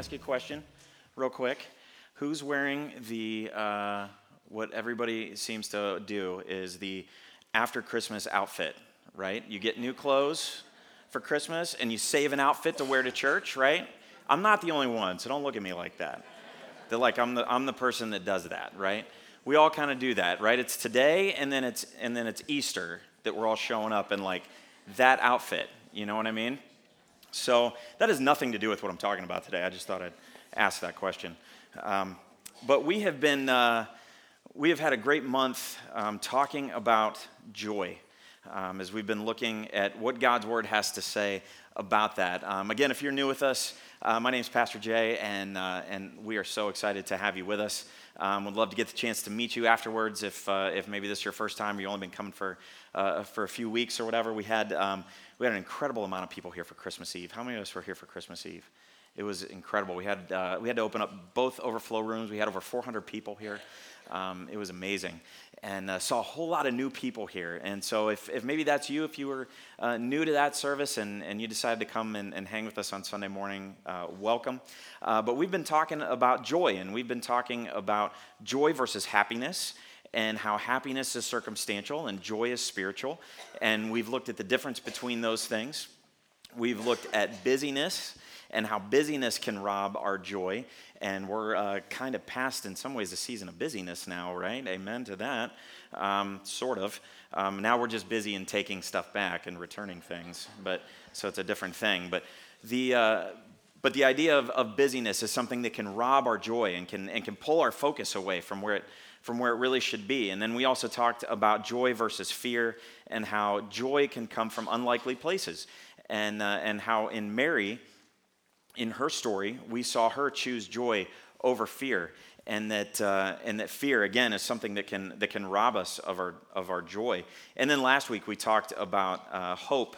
ask you a question, real quick. Who's wearing the uh, what everybody seems to do is the after Christmas outfit, right? You get new clothes for Christmas and you save an outfit to wear to church, right? I'm not the only one, so don't look at me like that. They're like I'm the I'm the person that does that, right? We all kind of do that, right? It's today and then it's and then it's Easter that we're all showing up in like that outfit. You know what I mean? So that has nothing to do with what I'm talking about today. I just thought I'd ask that question. Um, but we have been uh, we have had a great month um, talking about joy um, as we've been looking at what God's Word has to say about that. Um, again, if you're new with us, uh, my name is Pastor Jay, and, uh, and we are so excited to have you with us. Um, would love to get the chance to meet you afterwards if, uh, if maybe this is your first time or you've only been coming for, uh, for a few weeks or whatever. We had, um, we had an incredible amount of people here for Christmas Eve. How many of us were here for Christmas Eve? It was incredible. We had, uh, we had to open up both overflow rooms. We had over 400 people here. Um, it was amazing and uh, saw a whole lot of new people here. And so, if, if maybe that's you, if you were uh, new to that service and, and you decided to come and, and hang with us on Sunday morning, uh, welcome. Uh, but we've been talking about joy, and we've been talking about joy versus happiness. And how happiness is circumstantial and joy is spiritual. And we've looked at the difference between those things. We've looked at busyness and how busyness can rob our joy. And we're uh, kind of past, in some ways, a season of busyness now, right? Amen to that. Um, sort of. Um, now we're just busy in taking stuff back and returning things, but so it's a different thing. But the uh, but the idea of, of busyness is something that can rob our joy and can and can pull our focus away from where it from where it really should be. And then we also talked about joy versus fear and how joy can come from unlikely places, and uh, and how in Mary in her story, we saw her choose joy over fear. And that, uh, and that fear, again, is something that can, that can rob us of our, of our joy. And then last week, we talked about uh, hope,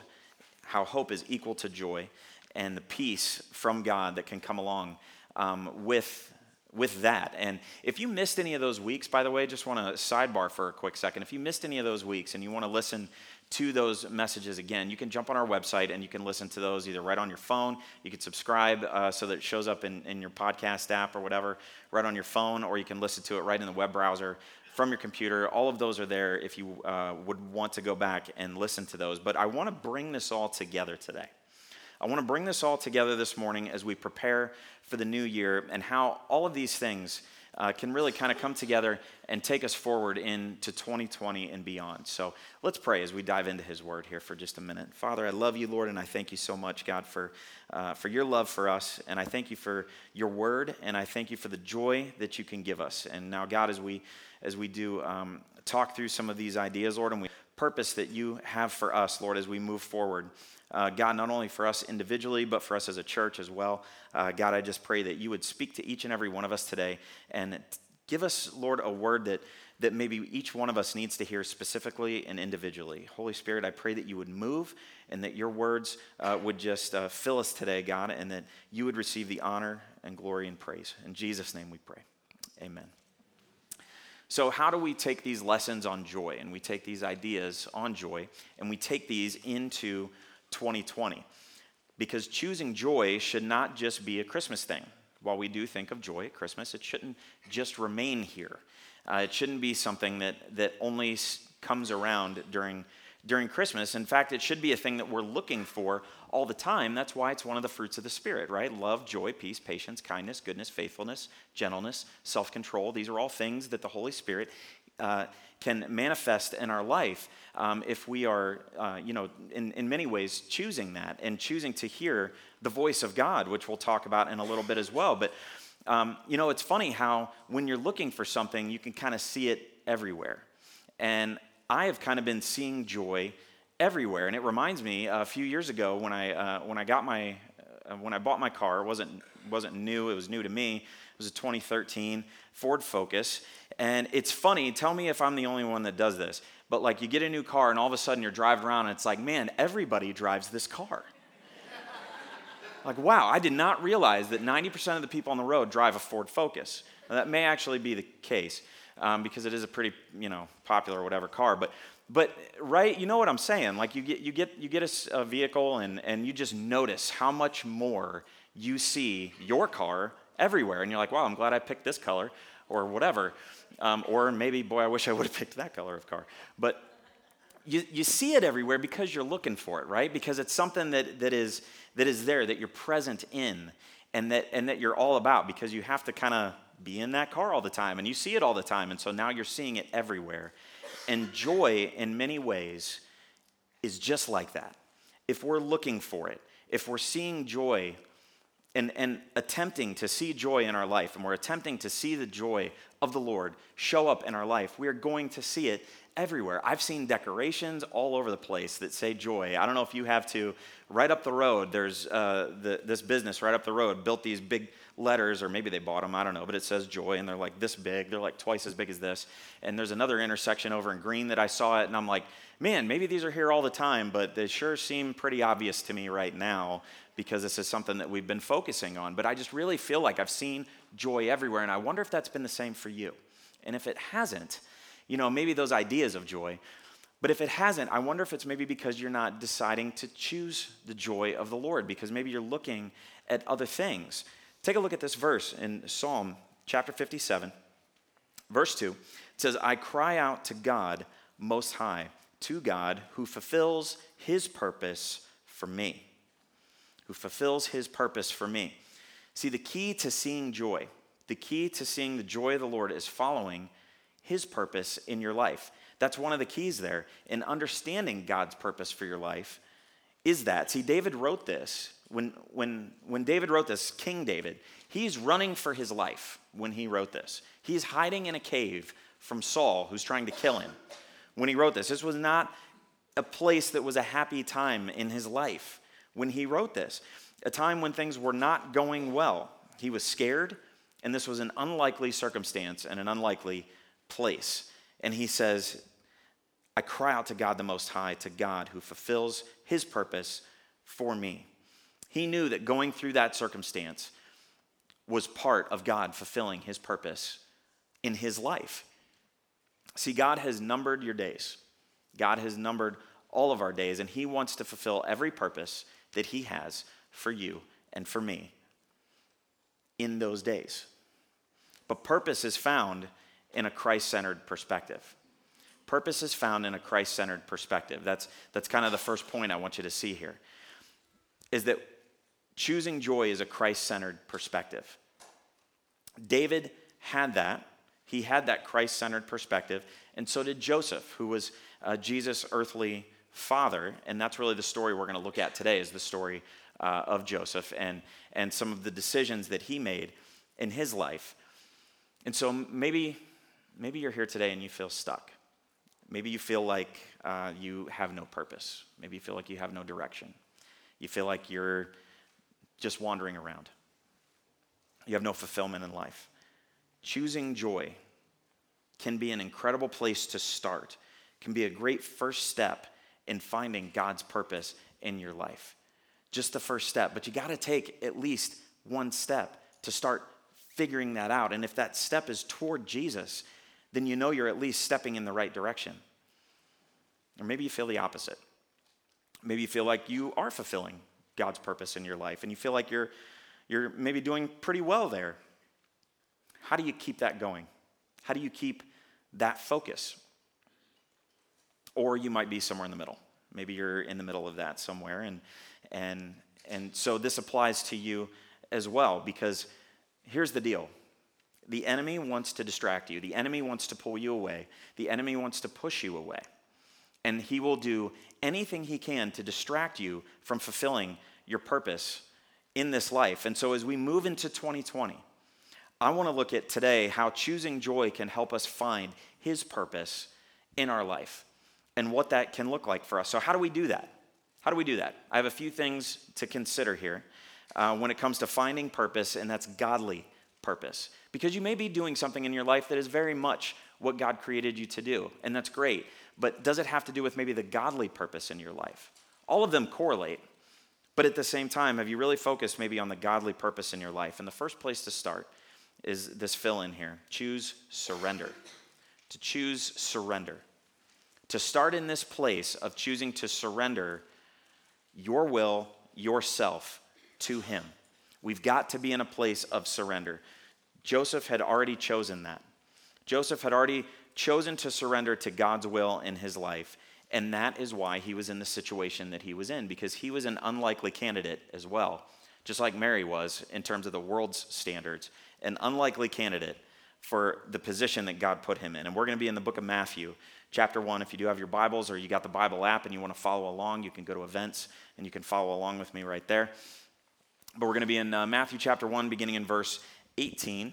how hope is equal to joy, and the peace from God that can come along um, with, with that. And if you missed any of those weeks, by the way, just want to sidebar for a quick second. If you missed any of those weeks and you want to listen to those messages again, you can jump on our website and you can listen to those either right on your phone. You can subscribe uh, so that it shows up in, in your podcast app or whatever, right on your phone, or you can listen to it right in the web browser from your computer. All of those are there if you uh, would want to go back and listen to those. But I want to bring this all together today. I want to bring this all together this morning as we prepare for the new year and how all of these things uh, can really kind of come together and take us forward into 2020 and beyond. So let's pray as we dive into His Word here for just a minute. Father, I love you, Lord, and I thank you so much, God, for, uh, for your love for us. And I thank you for your Word, and I thank you for the joy that you can give us. And now, God, as we, as we do um, talk through some of these ideas, Lord, and we purpose that you have for us, Lord, as we move forward uh, God, not only for us individually, but for us as a church as well. Uh, God, I just pray that you would speak to each and every one of us today and give us, Lord, a word that, that maybe each one of us needs to hear specifically and individually. Holy Spirit, I pray that you would move and that your words uh, would just uh, fill us today, God, and that you would receive the honor and glory and praise. In Jesus' name we pray. Amen. So, how do we take these lessons on joy and we take these ideas on joy and we take these into 2020. Because choosing joy should not just be a Christmas thing. While we do think of joy at Christmas, it shouldn't just remain here. Uh, it shouldn't be something that, that only comes around during, during Christmas. In fact, it should be a thing that we're looking for all the time. That's why it's one of the fruits of the Spirit, right? Love, joy, peace, patience, kindness, goodness, faithfulness, gentleness, self control. These are all things that the Holy Spirit uh, can manifest in our life um, if we are, uh, you know, in, in many ways choosing that and choosing to hear the voice of God, which we'll talk about in a little bit as well. But, um, you know, it's funny how when you're looking for something, you can kind of see it everywhere. And I have kind of been seeing joy everywhere. And it reminds me uh, a few years ago when I, uh, when I got my, uh, when I bought my car, it wasn't, wasn't new, it was new to me. It was a 2013 Ford Focus. And it's funny, tell me if I'm the only one that does this, but like you get a new car and all of a sudden you're driving around and it's like, man, everybody drives this car. like, wow, I did not realize that 90% of the people on the road drive a Ford Focus. Now, that may actually be the case um, because it is a pretty, you know, popular or whatever car. But, but right, you know what I'm saying? Like you get, you get, you get a, a vehicle and, and you just notice how much more you see your car everywhere, and you're like, wow, I'm glad I picked this color, or whatever. Um, or maybe, boy, I wish I would have picked that color of car. But you, you see it everywhere because you're looking for it, right? Because it's something that, that, is, that is there, that you're present in, and that, and that you're all about because you have to kind of be in that car all the time and you see it all the time. And so now you're seeing it everywhere. And joy, in many ways, is just like that. If we're looking for it, if we're seeing joy and, and attempting to see joy in our life, and we're attempting to see the joy of the Lord show up in our life, we are going to see it everywhere. I've seen decorations all over the place that say joy. I don't know if you have to. Right up the road, there's uh, the, this business right up the road built these big letters, or maybe they bought them, I don't know, but it says joy, and they're like this big. They're like twice as big as this. And there's another intersection over in green that I saw it, and I'm like, man, maybe these are here all the time, but they sure seem pretty obvious to me right now because this is something that we've been focusing on. But I just really feel like I've seen joy everywhere, and I wonder if that's been the same for you. And if it hasn't, you know, maybe those ideas of joy. But if it hasn't, I wonder if it's maybe because you're not deciding to choose the joy of the Lord, because maybe you're looking at other things. Take a look at this verse in Psalm chapter 57, verse 2. It says, I cry out to God most high, to God who fulfills his purpose for me. Who fulfills his purpose for me. See, the key to seeing joy, the key to seeing the joy of the Lord is following his purpose in your life. That's one of the keys there. In understanding God's purpose for your life is that. See, David wrote this. When, when, when David wrote this, King David, he's running for his life when he wrote this. He's hiding in a cave from Saul, who's trying to kill him. When he wrote this, this was not a place that was a happy time in his life when he wrote this, a time when things were not going well. He was scared, and this was an unlikely circumstance and an unlikely place. And he says, I cry out to God the Most High, to God who fulfills his purpose for me. He knew that going through that circumstance was part of God fulfilling his purpose in his life. See, God has numbered your days, God has numbered all of our days, and he wants to fulfill every purpose that he has for you and for me in those days. But purpose is found in a Christ centered perspective. Purpose is found in a Christ centered perspective. That's, that's kind of the first point I want you to see here. Is that choosing joy is a Christ centered perspective. David had that. He had that Christ centered perspective, and so did Joseph, who was uh, Jesus' earthly father. And that's really the story we're going to look at today, is the story uh, of Joseph and, and some of the decisions that he made in his life. And so maybe maybe you're here today and you feel stuck. Maybe you feel like uh, you have no purpose. Maybe you feel like you have no direction. You feel like you're just wandering around. You have no fulfillment in life. Choosing joy can be an incredible place to start, can be a great first step in finding God's purpose in your life. Just the first step, but you got to take at least one step to start figuring that out. And if that step is toward Jesus, then you know you're at least stepping in the right direction. Or maybe you feel the opposite. Maybe you feel like you are fulfilling God's purpose in your life and you feel like you're, you're maybe doing pretty well there. How do you keep that going? How do you keep that focus? Or you might be somewhere in the middle. Maybe you're in the middle of that somewhere. And, and, and so this applies to you as well because here's the deal the enemy wants to distract you, the enemy wants to pull you away, the enemy wants to push you away. And he will do anything he can to distract you from fulfilling your purpose in this life. And so as we move into 2020, I want to look at today how choosing joy can help us find his purpose in our life and what that can look like for us. So, how do we do that? How do we do that? I have a few things to consider here uh, when it comes to finding purpose, and that's godly purpose. Because you may be doing something in your life that is very much what God created you to do, and that's great. But does it have to do with maybe the godly purpose in your life? All of them correlate. But at the same time, have you really focused maybe on the godly purpose in your life? And the first place to start is this fill in here choose surrender. To choose surrender. To start in this place of choosing to surrender your will, yourself to Him. We've got to be in a place of surrender. Joseph had already chosen that. Joseph had already chosen to surrender to God's will in his life. And that is why he was in the situation that he was in, because he was an unlikely candidate as well, just like Mary was in terms of the world's standards, an unlikely candidate for the position that God put him in. And we're going to be in the book of Matthew, chapter 1. If you do have your Bibles or you got the Bible app and you want to follow along, you can go to events and you can follow along with me right there. But we're going to be in uh, Matthew chapter 1, beginning in verse 18.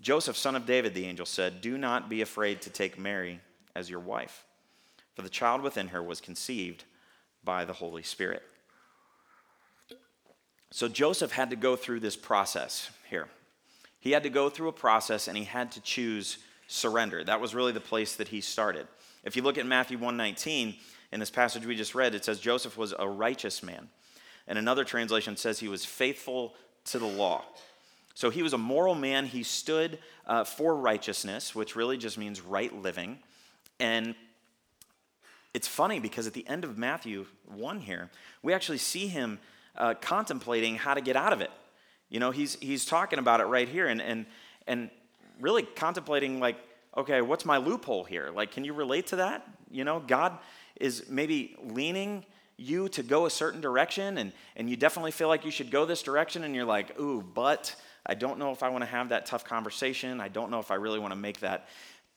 Joseph, son of David, the angel said, Do not be afraid to take Mary as your wife, for the child within her was conceived by the Holy Spirit. So Joseph had to go through this process here. He had to go through a process and he had to choose surrender. That was really the place that he started. If you look at Matthew 119, in this passage we just read, it says Joseph was a righteous man. And another translation says he was faithful to the law. So he was a moral man. He stood uh, for righteousness, which really just means right living. And it's funny because at the end of Matthew 1 here, we actually see him uh, contemplating how to get out of it. You know, he's, he's talking about it right here and, and, and really contemplating, like, okay, what's my loophole here? Like, can you relate to that? You know, God is maybe leaning you to go a certain direction and, and you definitely feel like you should go this direction and you're like, ooh, but I don't know if I want to have that tough conversation. I don't know if I really want to make that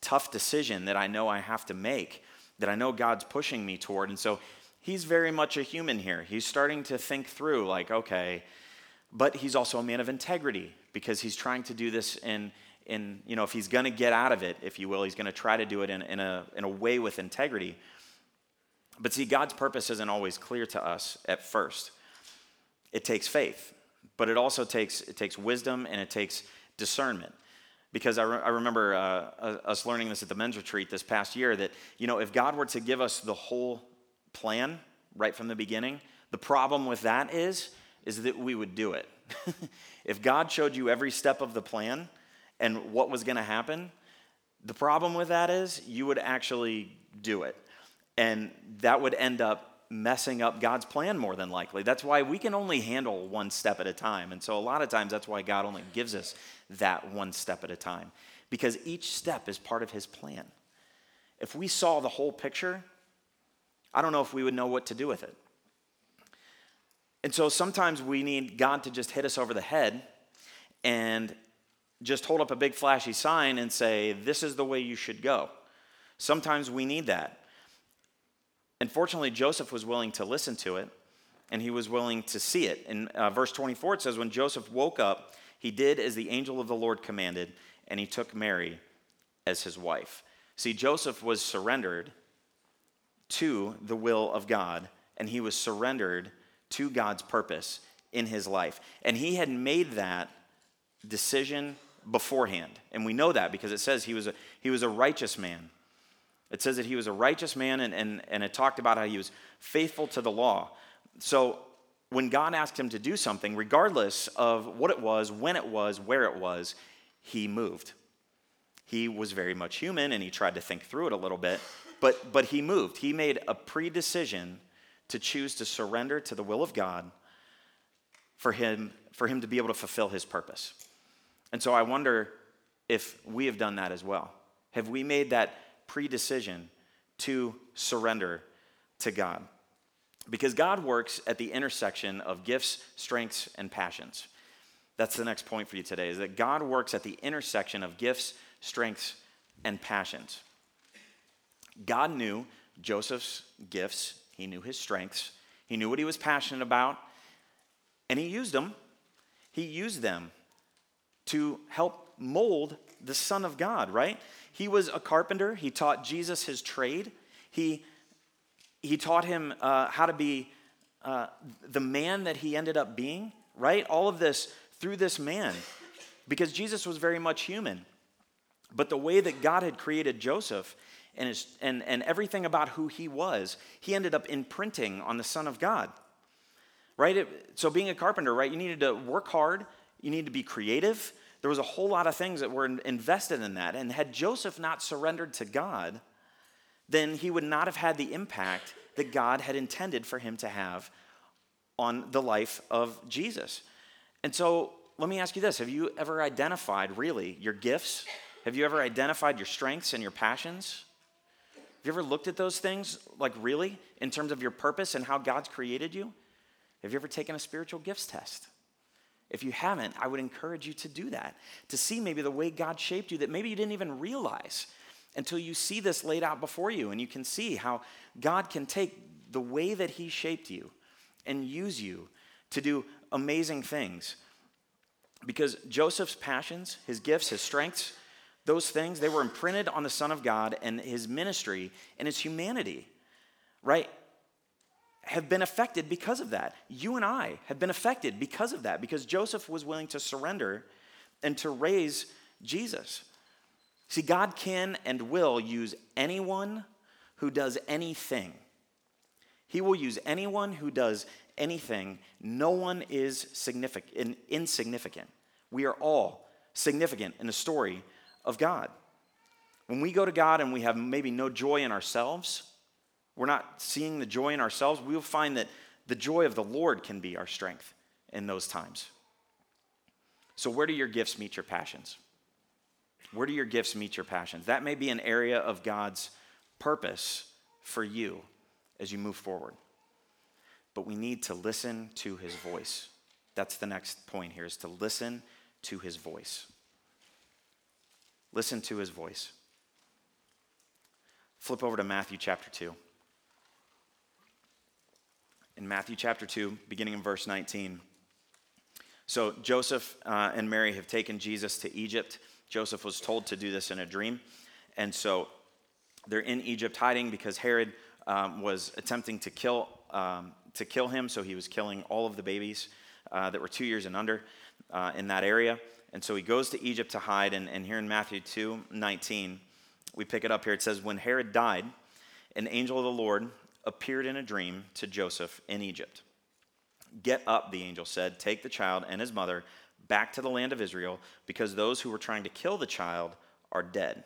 tough decision that I know I have to make that I know God's pushing me toward. And so he's very much a human here. He's starting to think through, like, okay, but he's also a man of integrity because he's trying to do this in, in you know, if he's going to get out of it, if you will, he's going to try to do it in, in, a, in a way with integrity. But see, God's purpose isn't always clear to us at first. It takes faith, but it also takes, it takes wisdom and it takes discernment because I, re- I remember uh, us learning this at the men's retreat this past year that, you know, if God were to give us the whole plan right from the beginning, the problem with that is, is that we would do it. if God showed you every step of the plan and what was going to happen, the problem with that is you would actually do it. And that would end up messing up God's plan more than likely. That's why we can only handle one step at a time. And so a lot of times that's why God only gives us that one step at a time because each step is part of his plan. If we saw the whole picture, I don't know if we would know what to do with it. And so sometimes we need God to just hit us over the head and just hold up a big flashy sign and say, This is the way you should go. Sometimes we need that. And fortunately, Joseph was willing to listen to it and he was willing to see it. In uh, verse 24, it says, When Joseph woke up, he did as the angel of the Lord commanded, and he took Mary as his wife. See, Joseph was surrendered to the will of God, and he was surrendered to God's purpose in his life. And he had made that decision beforehand. And we know that because it says he was a, he was a righteous man. It says that he was a righteous man, and, and, and it talked about how he was faithful to the law. So when God asked him to do something, regardless of what it was, when it was, where it was, he moved. He was very much human and he tried to think through it a little bit, but, but he moved. He made a pre decision to choose to surrender to the will of God for him, for him to be able to fulfill his purpose. And so I wonder if we have done that as well. Have we made that pre decision to surrender to God? Because God works at the intersection of gifts, strengths, and passions. That's the next point for you today is that God works at the intersection of gifts, strengths, and passions. God knew Joseph's gifts, he knew his strengths, he knew what he was passionate about, and he used them. He used them to help mold the Son of God, right? He was a carpenter, he taught Jesus his trade. He he taught him uh, how to be uh, the man that he ended up being, right? All of this through this man. because Jesus was very much human. But the way that God had created Joseph and, his, and, and everything about who he was, he ended up imprinting on the Son of God. Right? It, so, being a carpenter, right, you needed to work hard, you needed to be creative. There was a whole lot of things that were invested in that. And had Joseph not surrendered to God, then he would not have had the impact that God had intended for him to have on the life of Jesus. And so, let me ask you this Have you ever identified really your gifts? Have you ever identified your strengths and your passions? Have you ever looked at those things, like really, in terms of your purpose and how God's created you? Have you ever taken a spiritual gifts test? If you haven't, I would encourage you to do that, to see maybe the way God shaped you that maybe you didn't even realize until you see this laid out before you and you can see how God can take the way that He shaped you and use you to do amazing things. Because Joseph's passions, his gifts, his strengths, those things, they were imprinted on the Son of God and his ministry and his humanity, right? Have been affected because of that. You and I have been affected because of that, because Joseph was willing to surrender and to raise Jesus. See, God can and will use anyone who does anything. He will use anyone who does anything. No one is significant, insignificant. We are all significant in the story of God. When we go to God and we have maybe no joy in ourselves, we're not seeing the joy in ourselves, we will find that the joy of the Lord can be our strength in those times. So, where do your gifts meet your passions? Where do your gifts meet your passions? That may be an area of God's purpose for you as you move forward. But we need to listen to his voice. That's the next point here is to listen to his voice. Listen to his voice. Flip over to Matthew chapter 2. In Matthew chapter 2, beginning in verse 19. So Joseph uh, and Mary have taken Jesus to Egypt. Joseph was told to do this in a dream. And so they're in Egypt hiding because Herod um, was attempting to kill, um, to kill him. So he was killing all of the babies uh, that were two years and under uh, in that area. And so he goes to Egypt to hide. And, and here in Matthew 2 19, we pick it up here. It says, When Herod died, an angel of the Lord appeared in a dream to Joseph in Egypt. Get up, the angel said, take the child and his mother back to the land of Israel, because those who were trying to kill the child are dead.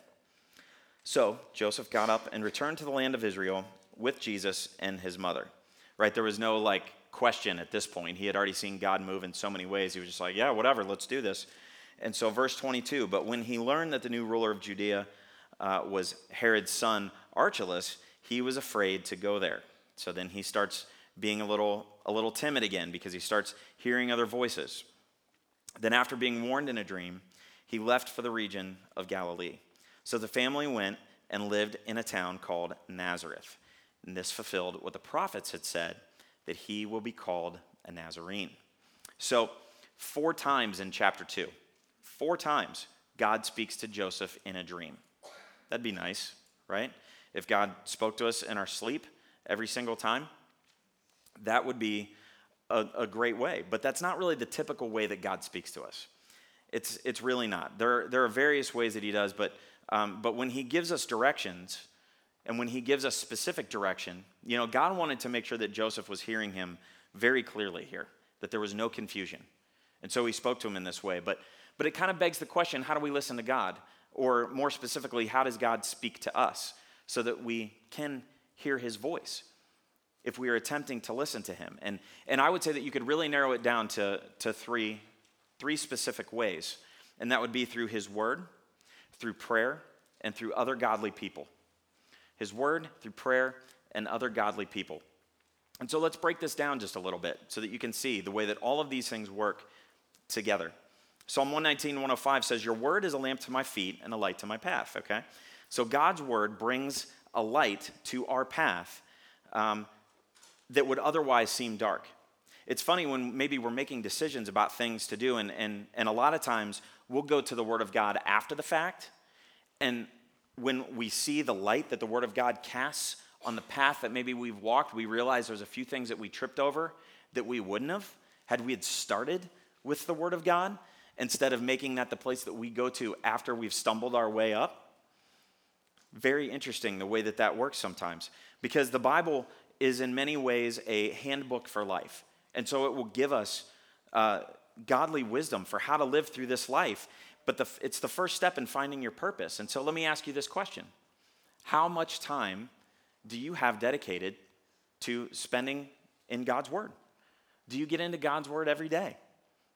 So Joseph got up and returned to the land of Israel with Jesus and his mother. Right? There was no like question at this point. He had already seen God move in so many ways. He was just like, yeah, whatever, let's do this. And so, verse 22 But when he learned that the new ruler of Judea uh, was Herod's son Archelaus, he was afraid to go there. So then he starts being a little, a little timid again because he starts hearing other voices. Then, after being warned in a dream, he left for the region of Galilee. So the family went and lived in a town called Nazareth. And this fulfilled what the prophets had said that he will be called a Nazarene. So, four times in chapter 2, Four times, God speaks to Joseph in a dream. That'd be nice, right? If God spoke to us in our sleep every single time, that would be a, a, great way. But that's not really the typical way that God speaks to us. It's, it's really not. There, there are various ways that He does, but, um, but when He gives us directions, and when He gives us specific direction, you know, God wanted to make sure that Joseph was hearing Him very clearly here, that there was no confusion. And so He spoke to him in this way. But but it kind of begs the question how do we listen to God? Or more specifically, how does God speak to us so that we can hear his voice if we are attempting to listen to him? And, and I would say that you could really narrow it down to, to three, three specific ways. And that would be through his word, through prayer, and through other godly people. His word, through prayer, and other godly people. And so let's break this down just a little bit so that you can see the way that all of these things work together. Psalm 119, 105 says, Your word is a lamp to my feet and a light to my path, okay? So God's word brings a light to our path um, that would otherwise seem dark. It's funny when maybe we're making decisions about things to do, and, and, and a lot of times we'll go to the Word of God after the fact. And when we see the light that the Word of God casts on the path that maybe we've walked, we realize there's a few things that we tripped over that we wouldn't have had we had started with the Word of God. instead of making that the place that we go to after we've stumbled our way up. Very interesting the way that that works sometimes because the Bible is in many ways a handbook for life. And so it will give us uh, godly wisdom for how to live through this life. But the, it's the first step in finding your purpose. And so let me ask you this question How much time do you have dedicated to spending in God's Word? Do you get into God's Word every day?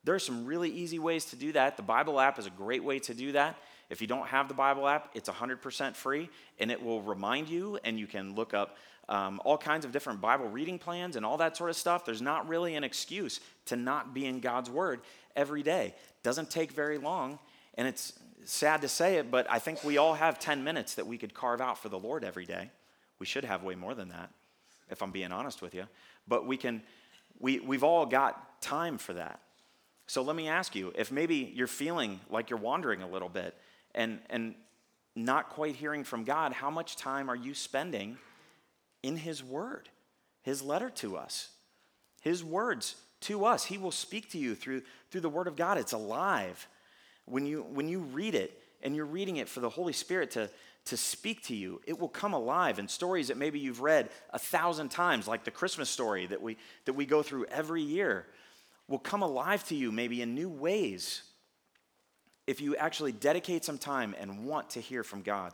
There are some really easy ways to do that. The Bible app is a great way to do that. If you don't have the Bible app, it's 100% free and it will remind you, and you can look up um, all kinds of different Bible reading plans and all that sort of stuff. There's not really an excuse to not be in God's Word every day. Doesn't take very long, and it's sad to say it, but I think we all have 10 minutes that we could carve out for the Lord every day. We should have way more than that, if I'm being honest with you. But we can, we, we've all got time for that. So let me ask you if maybe you're feeling like you're wandering a little bit and, and not quite hearing from God, how much time are you spending in His Word, His letter to us, His words to us? He will speak to you through, through the Word of God. It's alive. When you, when you read it and you're reading it for the Holy Spirit to, to speak to you, it will come alive. And stories that maybe you've read a thousand times, like the Christmas story that we, that we go through every year, will come alive to you maybe in new ways if you actually dedicate some time and want to hear from God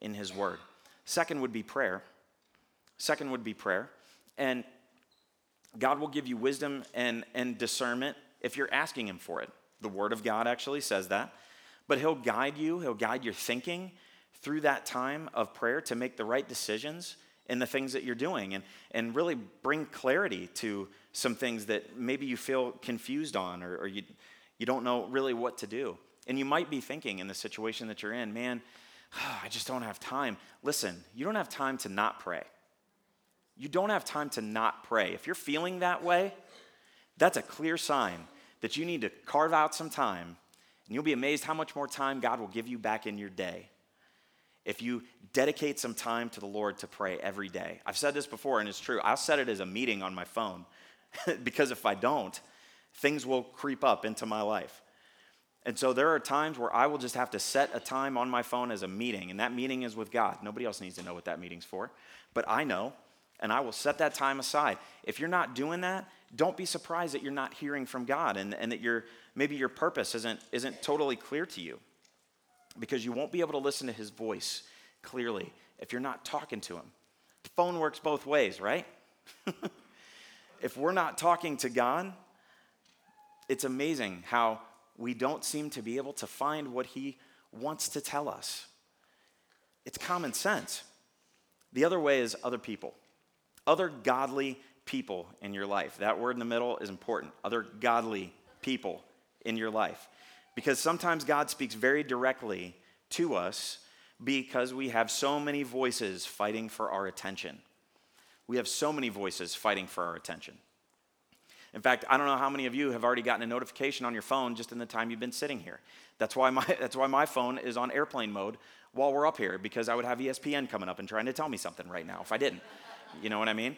in His Word. Second would be prayer. Second would be prayer. And God will give you wisdom and, and discernment if you're asking Him for it. The Word of God actually says that. But He'll guide you, He'll guide your thinking through that time of prayer to make the right decisions in the things that you're doing and, and really bring clarity to some things that maybe you feel confused on or, or you, you don't know really what to do. And you might be thinking in the situation that you're in, man, I just don't have time. Listen, you don't have time to not pray. You don't have time to not pray. If you're feeling that way, that's a clear sign that you need to carve out some time, and you'll be amazed how much more time God will give you back in your day if you dedicate some time to the Lord to pray every day. I've said this before, and it's true. I'll set it as a meeting on my phone because if I don't, things will creep up into my life. And so there are times where I will just have to set a time on my phone as a meeting, and that meeting is with God. Nobody else needs to know what that meeting's for, but I know, and I will set that time aside. If you're not doing that, don't be surprised that you're not hearing from God and, and that your maybe your purpose isn't, isn't totally clear to you because you won't be able to listen to his voice clearly if you're not talking to him. The phone works both ways, right? if we're not talking to God, it's amazing how we don't seem to be able to find what he wants to tell us. It's common sense. The other way is other people, other godly people in your life. That word in the middle is important. Other godly people in your life. Because sometimes God speaks very directly to us because we have so many voices fighting for our attention. We have so many voices fighting for our attention. In fact, I don't know how many of you have already gotten a notification on your phone just in the time you've been sitting here. That's why my, that's why my phone is on airplane mode while we're up here, because I would have ESPN coming up and trying to tell me something right now if I didn't. You know what I mean?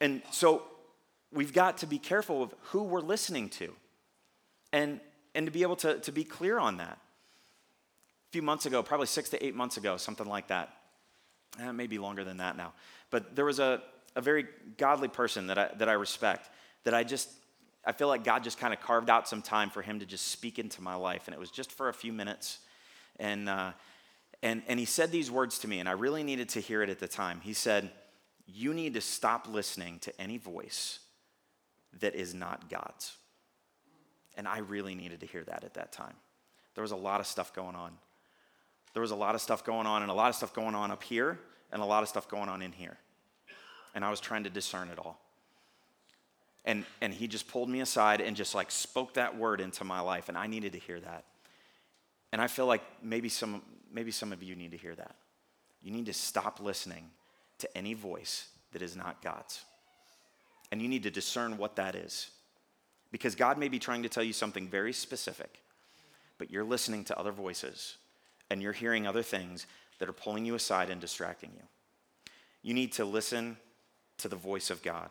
And so we've got to be careful of who we're listening to and, and to be able to, to be clear on that. A few months ago, probably six to eight months ago, something like that. Eh, maybe longer than that now. But there was a, a very godly person that I, that I respect that I just, I feel like God just kind of carved out some time for him to just speak into my life. And it was just for a few minutes. And, uh, and, and he said these words to me, and I really needed to hear it at the time. He said, You need to stop listening to any voice that is not God's. And I really needed to hear that at that time. There was a lot of stuff going on. There was a lot of stuff going on, and a lot of stuff going on up here, and a lot of stuff going on in here. And I was trying to discern it all. And, and he just pulled me aside and just like spoke that word into my life. And I needed to hear that. And I feel like maybe some, maybe some of you need to hear that. You need to stop listening to any voice that is not God's. And you need to discern what that is. Because God may be trying to tell you something very specific, but you're listening to other voices and you're hearing other things that are pulling you aside and distracting you. You need to listen to the voice of God.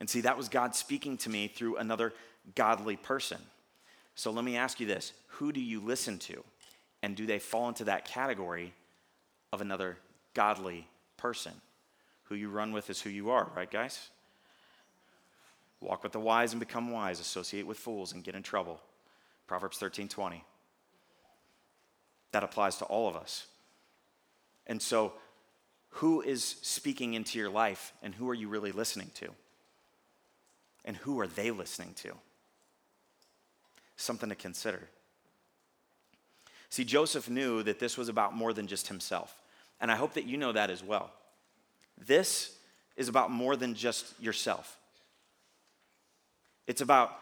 And see, that was God speaking to me through another godly person. So let me ask you this who do you listen to? And do they fall into that category of another godly person? Who you run with is who you are, right, guys? Walk with the wise and become wise. Associate with fools and get in trouble. Proverbs 13 20. That applies to all of us. And so, who is speaking into your life and who are you really listening to? And who are they listening to? Something to consider. See, Joseph knew that this was about more than just himself. And I hope that you know that as well. This is about more than just yourself. It's about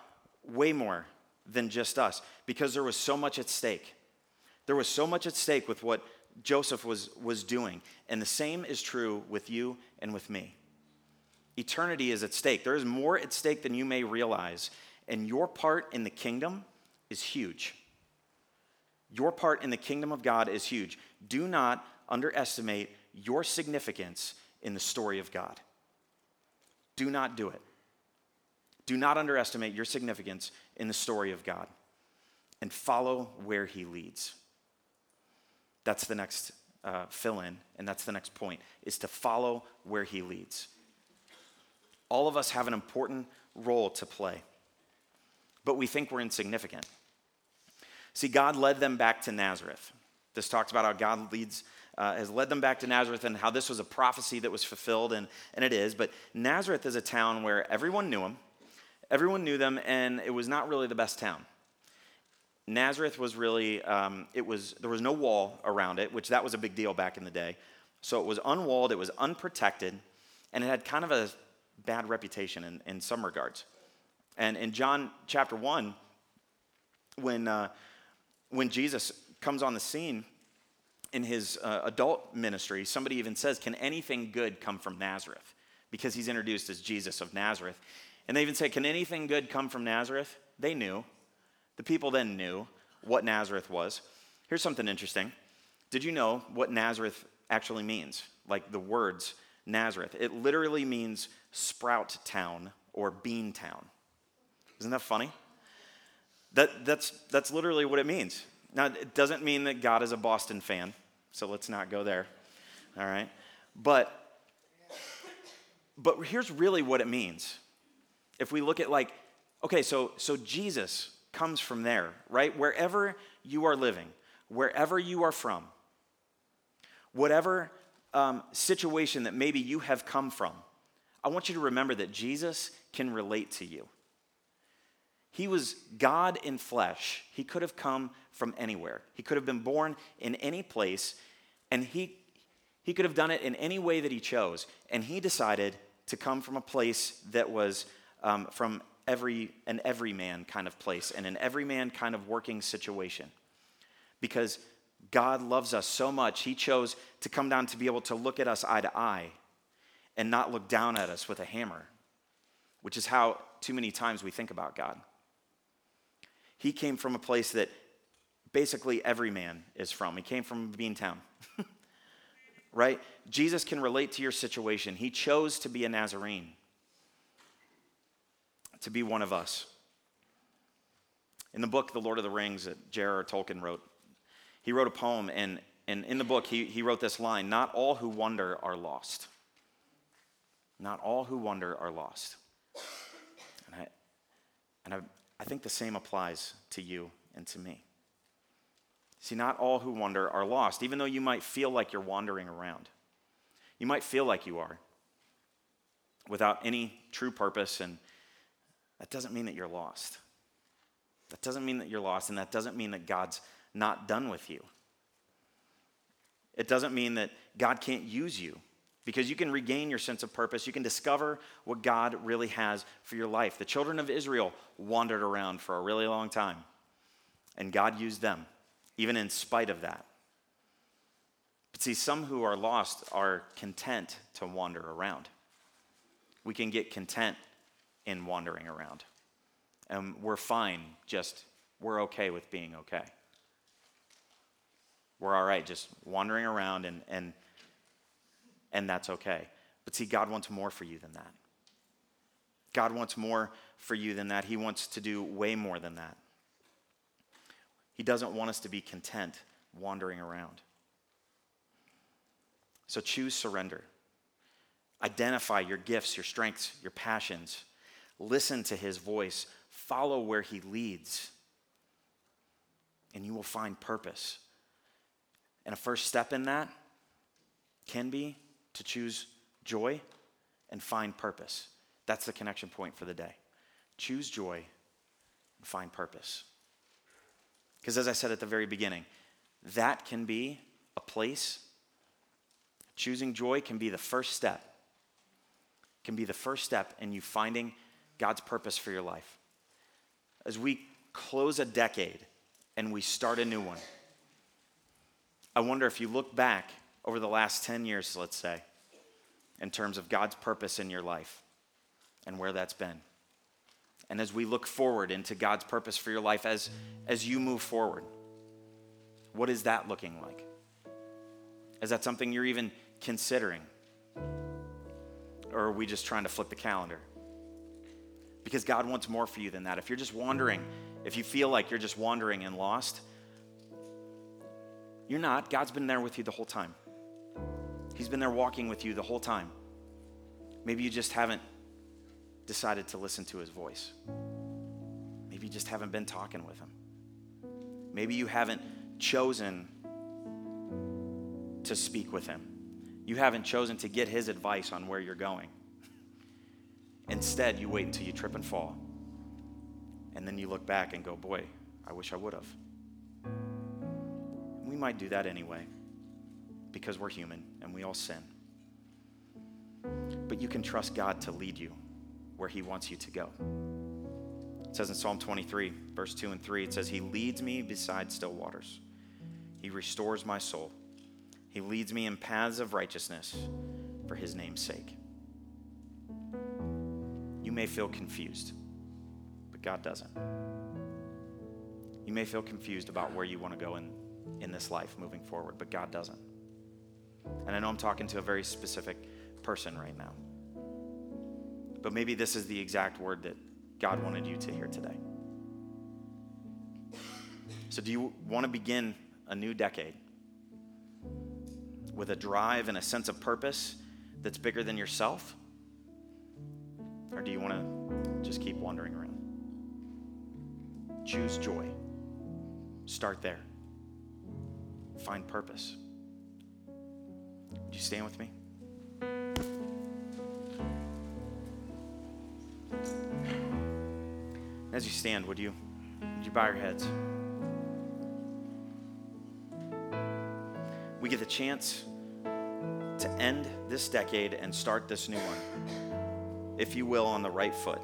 way more than just us because there was so much at stake. There was so much at stake with what Joseph was, was doing. And the same is true with you and with me. Eternity is at stake. There is more at stake than you may realize. And your part in the kingdom is huge. Your part in the kingdom of God is huge. Do not underestimate your significance in the story of God. Do not do it. Do not underestimate your significance in the story of God and follow where He leads. That's the next uh, fill in, and that's the next point, is to follow where He leads. All of us have an important role to play, but we think we're insignificant. See, God led them back to Nazareth. This talks about how God leads, uh, has led them back to Nazareth and how this was a prophecy that was fulfilled, and, and it is. But Nazareth is a town where everyone knew him, Everyone knew them, and it was not really the best town. Nazareth was really, um, it was, there was no wall around it, which that was a big deal back in the day. So it was unwalled, it was unprotected, and it had kind of a bad reputation in, in some regards. And in John chapter 1, when, uh, when Jesus comes on the scene in his uh, adult ministry, somebody even says, Can anything good come from Nazareth? Because he's introduced as Jesus of Nazareth. And they even say, Can anything good come from Nazareth? They knew. The people then knew what Nazareth was. Here's something interesting. Did you know what Nazareth actually means? Like the words Nazareth. It literally means sprout town or bean town. Isn't that funny? That, that's, that's literally what it means. Now, it doesn't mean that God is a Boston fan, so let's not go there. All right? But, but here's really what it means if we look at like, okay, so, so Jesus comes from there, right? Wherever you are living, wherever you are from, whatever um, situation that maybe you have come from, I want you to remember that Jesus can relate to you. He was God in flesh. He could have come from anywhere. He could have been born in any place, and he, he could have done it in any way that he chose. And he decided to come from a place that was um, from every an everyman kind of place and an everyman kind of working situation. Because God loves us so much, He chose to come down to be able to look at us eye to eye and not look down at us with a hammer, which is how too many times we think about God. He came from a place that basically every man is from. He came from Beantown. right? Jesus can relate to your situation. He chose to be a Nazarene to be one of us. In the book, The Lord of the Rings, that J.R.R. Tolkien wrote, he wrote a poem, and, and in the book, he, he wrote this line Not all who wander are lost. Not all who wander are lost. And I, and I, I think the same applies to you and to me. See, not all who wander are lost, even though you might feel like you're wandering around. You might feel like you are without any true purpose and that doesn't mean that you're lost. That doesn't mean that you're lost, and that doesn't mean that God's not done with you. It doesn't mean that God can't use you because you can regain your sense of purpose. You can discover what God really has for your life. The children of Israel wandered around for a really long time, and God used them, even in spite of that. But see, some who are lost are content to wander around. We can get content in wandering around. And we're fine, just, we're okay with being okay. We're all right, just wandering around, and, and, and that's okay. But see, God wants more for you than that. God wants more for you than that. He wants to do way more than that. He doesn't want us to be content wandering around. So choose surrender. Identify your gifts, your strengths, your passions. Listen to his voice. Follow where he leads. And you will find purpose. And a first step in that can be to choose joy and find purpose. That's the connection point for the day. Choose joy and find purpose. Because as I said at the very beginning, that can be a place. Choosing joy can be the first step. Can be the first step in you finding God's purpose for your life. As we close a decade and we start a new one, I wonder if you look back over the last 10 years, let's say, in terms of God's purpose in your life and where that's been. And as we look forward into God's purpose for your life as, as you move forward, what is that looking like? Is that something you're even considering? Or are we just trying to flip the calendar? Because God wants more for you than that. If you're just wandering, if you feel like you're just wandering and lost, you're not. God's been there with you the whole time. He's been there walking with you the whole time. Maybe you just haven't decided to listen to his voice. Maybe you just haven't been talking with him. Maybe you haven't chosen to speak with him. You haven't chosen to get his advice on where you're going. Instead, you wait until you trip and fall. And then you look back and go, boy, I wish I would have. We might do that anyway because we're human and we all sin. But you can trust God to lead you where he wants you to go. It says in Psalm 23, verse 2 and 3, it says, He leads me beside still waters. He restores my soul. He leads me in paths of righteousness for his name's sake. You may feel confused, but God doesn't. You may feel confused about where you want to go in, in this life moving forward, but God doesn't. And I know I'm talking to a very specific person right now. But maybe this is the exact word that God wanted you to hear today. So, do you want to begin a new decade with a drive and a sense of purpose that's bigger than yourself? Or do you want to just keep wandering around? Choose joy. Start there. Find purpose. Would you stand with me? As you stand, would you, would you bow your heads? We get the chance to end this decade and start this new one, if you will, on the right foot.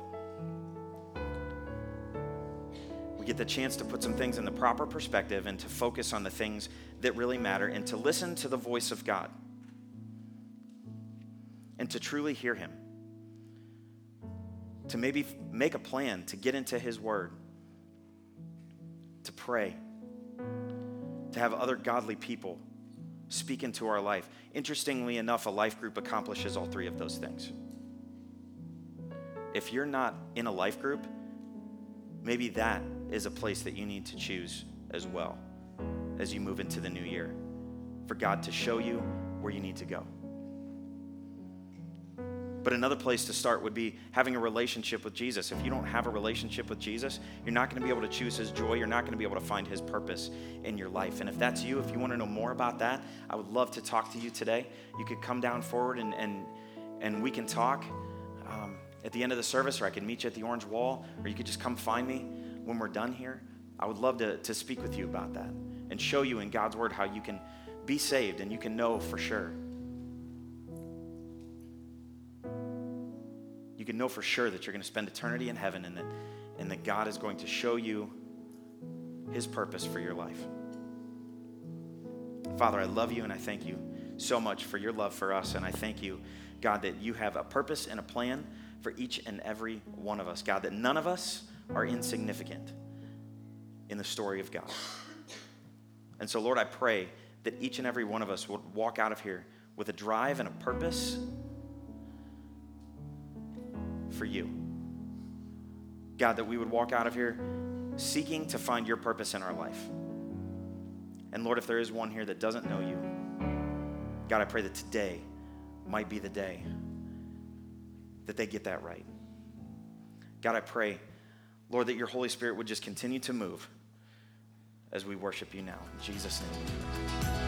We get the chance to put some things in the proper perspective and to focus on the things that really matter and to listen to the voice of God and to truly hear Him to maybe make a plan to get into His Word, to pray, to have other godly people speak into our life. Interestingly enough, a life group accomplishes all three of those things. If you're not in a life group, maybe that is a place that you need to choose as well as you move into the new year for God to show you where you need to go. But another place to start would be having a relationship with Jesus. If you don't have a relationship with Jesus, you're not going to be able to choose His joy. You're not going to be able to find His purpose in your life. And if that's you, if you want to know more about that, I would love to talk to you today. You could come down forward and, and, and we can talk um, at the end of the service, or I can meet you at the Orange Wall, or you could just come find me when we're done here. I would love to, to speak with you about that and show you in God's Word how you can be saved and you can know for sure you can know for sure that you're going to spend eternity in heaven and that, and that God is going to show you his purpose for your life. Father, I love you and I thank you so much for your love for us. And I thank you, God, that you have a purpose and a plan for each and every one of us. God, that none of us are insignificant in the story of God. And so, Lord, I pray that each and every one of us would walk out of here with a drive and a purpose for you. God, that we would walk out of here seeking to find your purpose in our life. And Lord, if there is one here that doesn't know you, God, I pray that today might be the day that they get that right. God, I pray, Lord, that your Holy Spirit would just continue to move as we worship you now. In Jesus' name.